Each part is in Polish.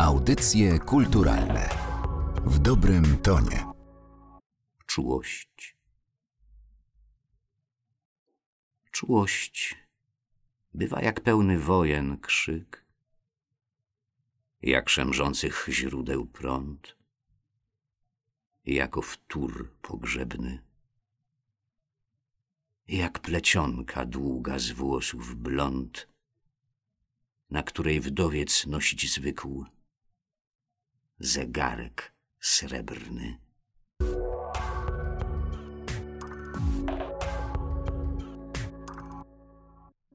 Audycje kulturalne w dobrym tonie. Czułość. Czułość bywa jak pełny wojen krzyk, jak szemrzących źródeł prąd, jako wtór pogrzebny, jak plecionka długa z włosów blond, na której wdowiec nosić zwykł zegarek srebrny.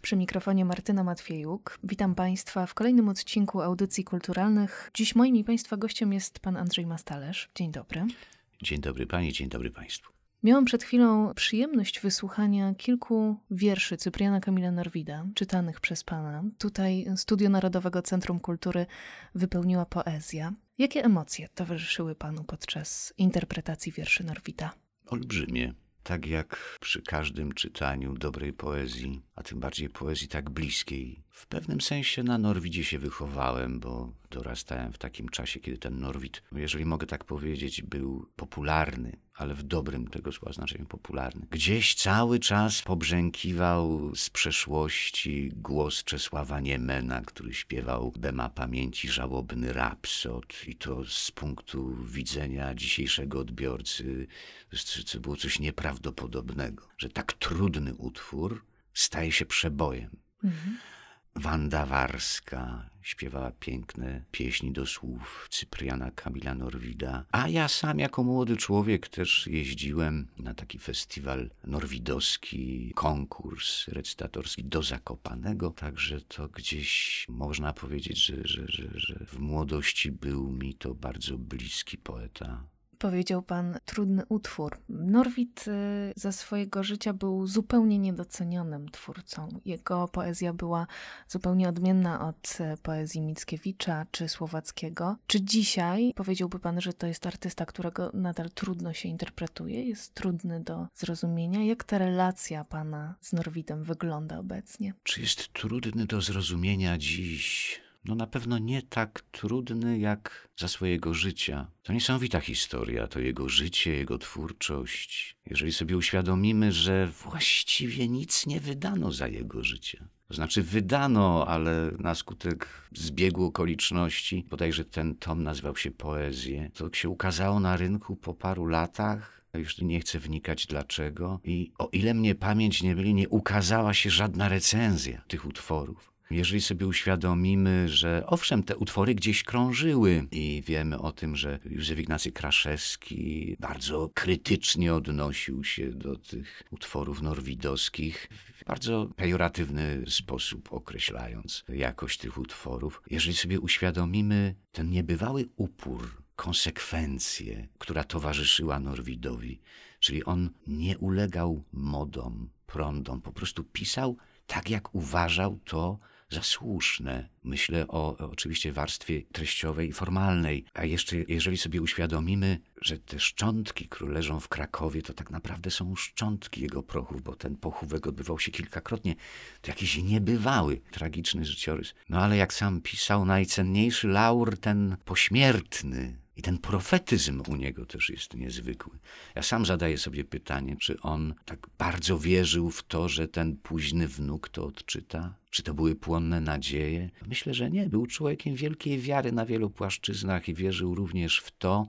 Przy mikrofonie Martyna Matwiejuk. Witam Państwa w kolejnym odcinku Audycji Kulturalnych. Dziś moim i Państwa gościem jest pan Andrzej Mastalerz. Dzień dobry. Dzień dobry Pani, dzień dobry Państwu. Miałam przed chwilą przyjemność wysłuchania kilku wierszy Cypriana Kamila Norwida, czytanych przez Pana. Tutaj Studio Narodowego Centrum Kultury wypełniła poezja. Jakie emocje towarzyszyły Panu podczas interpretacji wierszy Norwida? Olbrzymie. Tak jak przy każdym czytaniu dobrej poezji, a tym bardziej poezji tak bliskiej. W pewnym sensie na Norwidzie się wychowałem, bo dorastałem w takim czasie, kiedy ten Norwid, jeżeli mogę tak powiedzieć, był popularny, ale w dobrym tego słowa znaczeniu popularny. Gdzieś cały czas pobrzękiwał z przeszłości głos Czesława Niemena, który śpiewał Bema Pamięci żałobny rapsod i to z punktu widzenia dzisiejszego odbiorcy to było coś nieprawdopodobnego, że tak trudny utwór staje się przebojem. Mhm. Wanda Warska śpiewała piękne pieśni do słów Cypriana Kamila Norwida, a ja sam jako młody człowiek też jeździłem na taki festiwal norwidowski, konkurs recytatorski do Zakopanego, także to gdzieś można powiedzieć, że, że, że, że w młodości był mi to bardzo bliski poeta Powiedział pan trudny utwór. Norwid y, za swojego życia był zupełnie niedocenionym twórcą. Jego poezja była zupełnie odmienna od y, poezji Mickiewicza czy Słowackiego. Czy dzisiaj powiedziałby pan, że to jest artysta, którego nadal trudno się interpretuje, jest trudny do zrozumienia? Jak ta relacja pana z Norwidem wygląda obecnie? Czy jest trudny do zrozumienia dziś? No na pewno nie tak trudny jak za swojego życia. To niesamowita historia, to jego życie, jego twórczość. Jeżeli sobie uświadomimy, że właściwie nic nie wydano za jego życie. To znaczy wydano, ale na skutek zbiegu okoliczności, bodajże ten tom nazywał się Poezję, to się ukazało na rynku po paru latach, już nie chcę wnikać dlaczego. I o ile mnie pamięć nie byli, nie ukazała się żadna recenzja tych utworów. Jeżeli sobie uświadomimy, że owszem, te utwory gdzieś krążyły i wiemy o tym, że Józef Ignacy Kraszewski bardzo krytycznie odnosił się do tych utworów norwidowskich, w bardzo pejoratywny sposób określając jakość tych utworów. Jeżeli sobie uświadomimy ten niebywały upór, konsekwencję, która towarzyszyła Norwidowi, czyli on nie ulegał modom, prądom, po prostu pisał tak, jak uważał to za słuszne. Myślę o, oczywiście warstwie treściowej i formalnej, a jeszcze jeżeli sobie uświadomimy, że te szczątki, które leżą w Krakowie, to tak naprawdę są szczątki jego prochów, bo ten pochówek odbywał się kilkakrotnie. To jakiś niebywały, tragiczny życiorys. No ale jak sam pisał, najcenniejszy laur ten pośmiertny, i ten profetyzm u niego też jest niezwykły. Ja sam zadaję sobie pytanie, czy on tak bardzo wierzył w to, że ten późny wnuk to odczyta? Czy to były płonne nadzieje? Myślę, że nie. Był człowiekiem wielkiej wiary na wielu płaszczyznach i wierzył również w to,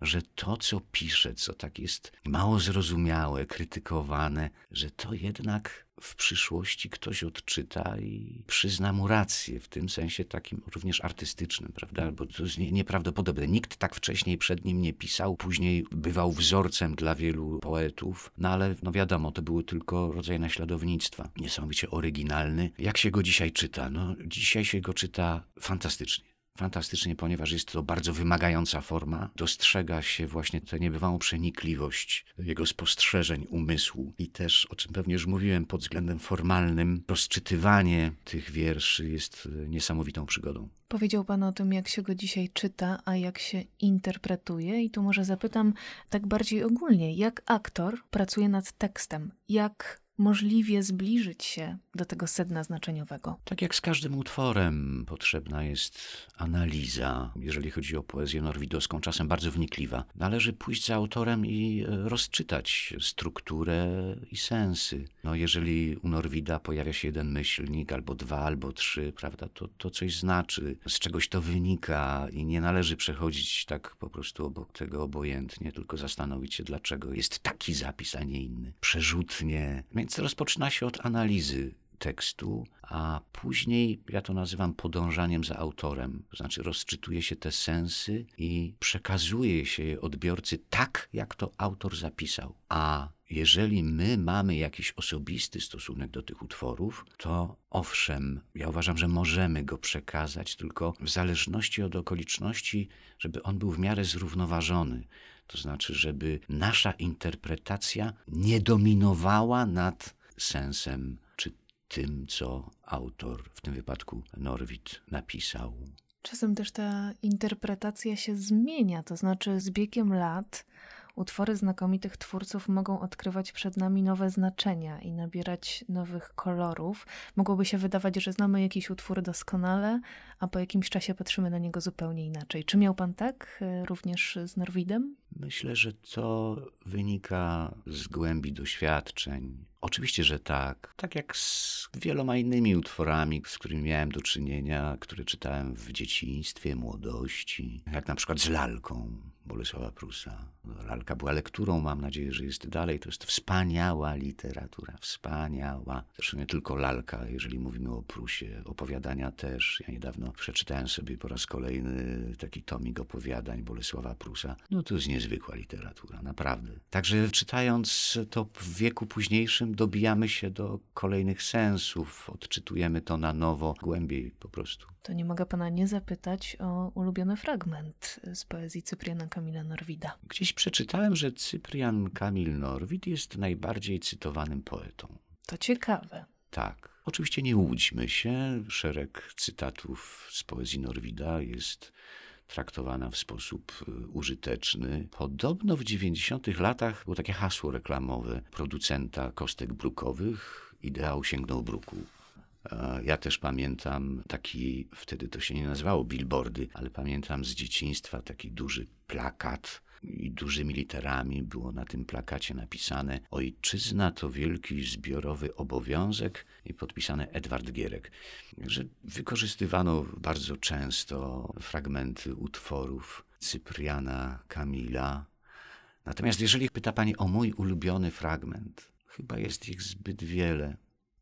że to, co pisze, co tak jest mało zrozumiałe, krytykowane, że to jednak w przyszłości ktoś odczyta i przyzna mu rację, w tym sensie takim również artystycznym, prawda? Bo to jest nieprawdopodobne. Nikt tak wcześniej przed nim nie pisał, później bywał wzorcem dla wielu poetów, no ale no wiadomo, to były tylko rodzaj naśladownictwa. Niesamowicie oryginalny. Jak się go dzisiaj czyta? No dzisiaj się go czyta fantastycznie fantastycznie, ponieważ jest to bardzo wymagająca forma. Dostrzega się właśnie tę niebywałą przenikliwość jego spostrzeżeń umysłu i też, o czym pewnie już mówiłem, pod względem formalnym, rozczytywanie tych wierszy jest niesamowitą przygodą. Powiedział Pan o tym, jak się go dzisiaj czyta, a jak się interpretuje, i tu może zapytam tak bardziej ogólnie, jak aktor pracuje nad tekstem, jak możliwie zbliżyć się do tego sedna znaczeniowego? Tak jak z każdym utworem, potrzebna jest analiza. Jeżeli chodzi o poezję norwidowską, czasem bardzo wnikliwa. Należy pójść za autorem i e, rozczytać strukturę i sensy. No, jeżeli u Norwida pojawia się jeden myślnik, albo dwa, albo trzy, prawda, to, to coś znaczy, z czegoś to wynika i nie należy przechodzić tak po prostu obok tego obojętnie, tylko zastanowić się, dlaczego jest taki zapis, a nie inny. Przerzutnie. Więc rozpoczyna się od analizy tekstu, a później ja to nazywam podążaniem za autorem. To znaczy rozczytuje się te sensy i przekazuje się je odbiorcy tak, jak to autor zapisał. A jeżeli my mamy jakiś osobisty stosunek do tych utworów, to owszem, ja uważam, że możemy go przekazać, tylko w zależności od okoliczności, żeby on był w miarę zrównoważony. To znaczy, żeby nasza interpretacja nie dominowała nad sensem czy tym, co autor, w tym wypadku Norwid, napisał. Czasem też ta interpretacja się zmienia, to znaczy z biegiem lat utwory znakomitych twórców mogą odkrywać przed nami nowe znaczenia i nabierać nowych kolorów. Mogłoby się wydawać, że znamy jakiś utwór doskonale, a po jakimś czasie patrzymy na niego zupełnie inaczej. Czy miał pan tak e, również z Norwidem? Myślę, że to wynika z głębi doświadczeń. Oczywiście, że tak. Tak jak z wieloma innymi utworami, z którymi miałem do czynienia, które czytałem w dzieciństwie, młodości, jak na przykład z lalką Bolesława Prusa. Lalka była lekturą, mam nadzieję, że jest dalej. To jest wspaniała literatura, wspaniała. Zresztą nie tylko lalka, jeżeli mówimy o Prusie, opowiadania też. Ja niedawno przeczytałem sobie po raz kolejny taki tomik opowiadań Bolesława Prusa. No to jest niezwykła literatura, naprawdę. Także czytając to w wieku późniejszym dobijamy się do kolejnych sensów, odczytujemy to na nowo, głębiej po prostu. To nie mogę pana nie zapytać o ulubiony fragment z poezji Cypriana Kamila Norwida. Gdzieś przeczytałem, że Cyprian Kamil Norwid jest najbardziej cytowanym poetą. To ciekawe. Tak. Oczywiście nie łudźmy się, szereg cytatów z poezji Norwida jest traktowana w sposób y, użyteczny. Podobno w 90 latach było takie hasło reklamowe producenta kostek brukowych ideał sięgnął bruku. Ja też pamiętam taki, wtedy to się nie nazywało billboardy, ale pamiętam z dzieciństwa taki duży plakat i dużymi literami było na tym plakacie napisane Ojczyzna to wielki zbiorowy obowiązek i podpisane Edward Gierek. Że wykorzystywano bardzo często fragmenty utworów Cypriana Kamila. Natomiast jeżeli pyta pani o mój ulubiony fragment, chyba jest ich zbyt wiele.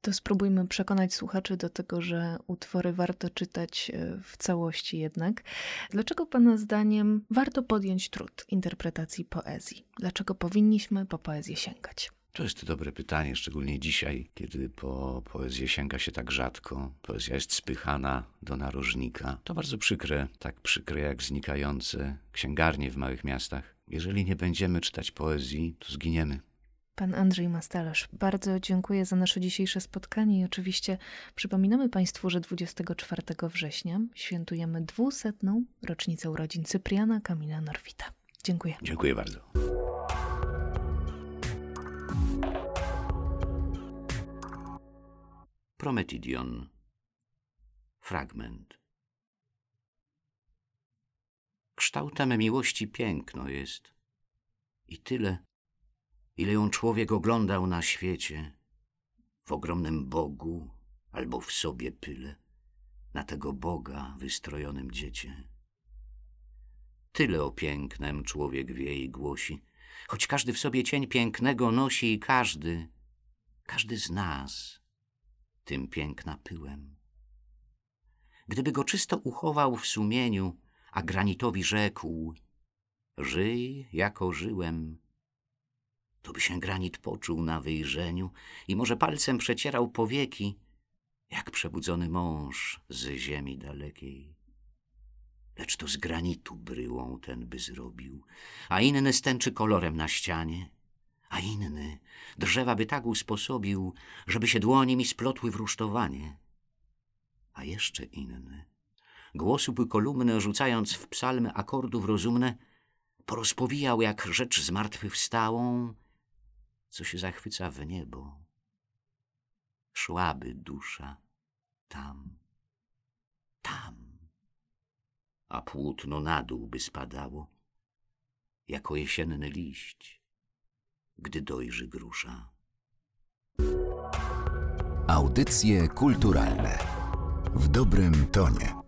To spróbujmy przekonać słuchaczy do tego, że utwory warto czytać e, w całości jednak. Dlaczego Pana zdaniem warto podjąć trud interpretacji poezji? Dlaczego powinniśmy po poezję sięgać? To jest dobre pytanie, szczególnie dzisiaj, kiedy po poezję sięga się tak rzadko. Poezja jest spychana do narożnika. To bardzo przykre, tak przykre jak znikające księgarnie w małych miastach. Jeżeli nie będziemy czytać poezji, to zginiemy. Pan Andrzej Mastalarz, bardzo dziękuję za nasze dzisiejsze spotkanie i oczywiście przypominamy Państwu, że 24 września świętujemy dwusetną rocznicę urodzin Cypriana Kamila Norwita. Dziękuję. Dziękuję bardzo. Prometidion. Fragment. Kształtem miłości piękno jest i tyle ile ją człowiek oglądał na świecie, w ogromnym Bogu albo w sobie pyle, na tego Boga wystrojonym dziecię. Tyle o pięknem człowiek wie i głosi, choć każdy w sobie cień pięknego nosi i każdy, każdy z nas tym piękna pyłem. Gdyby go czysto uchował w sumieniu, a granitowi rzekł, żyj jako żyłem, to by się granit poczuł na wyjrzeniu i może palcem przecierał powieki, jak przebudzony mąż z ziemi dalekiej. Lecz to z granitu bryłą ten by zrobił, a inny stęczy kolorem na ścianie, a inny drzewa by tak usposobił, żeby się dłonie mi splotły w rusztowanie. A jeszcze inny głosu by kolumny, rzucając w psalmy akordów rozumne, porozpowijał jak rzecz zmartwychwstałą co się zachwyca w niebo szłaby dusza tam, tam, a płótno na dół by spadało, jako jesienny liść, gdy dojrzy grusza. Audycje kulturalne w dobrym tonie.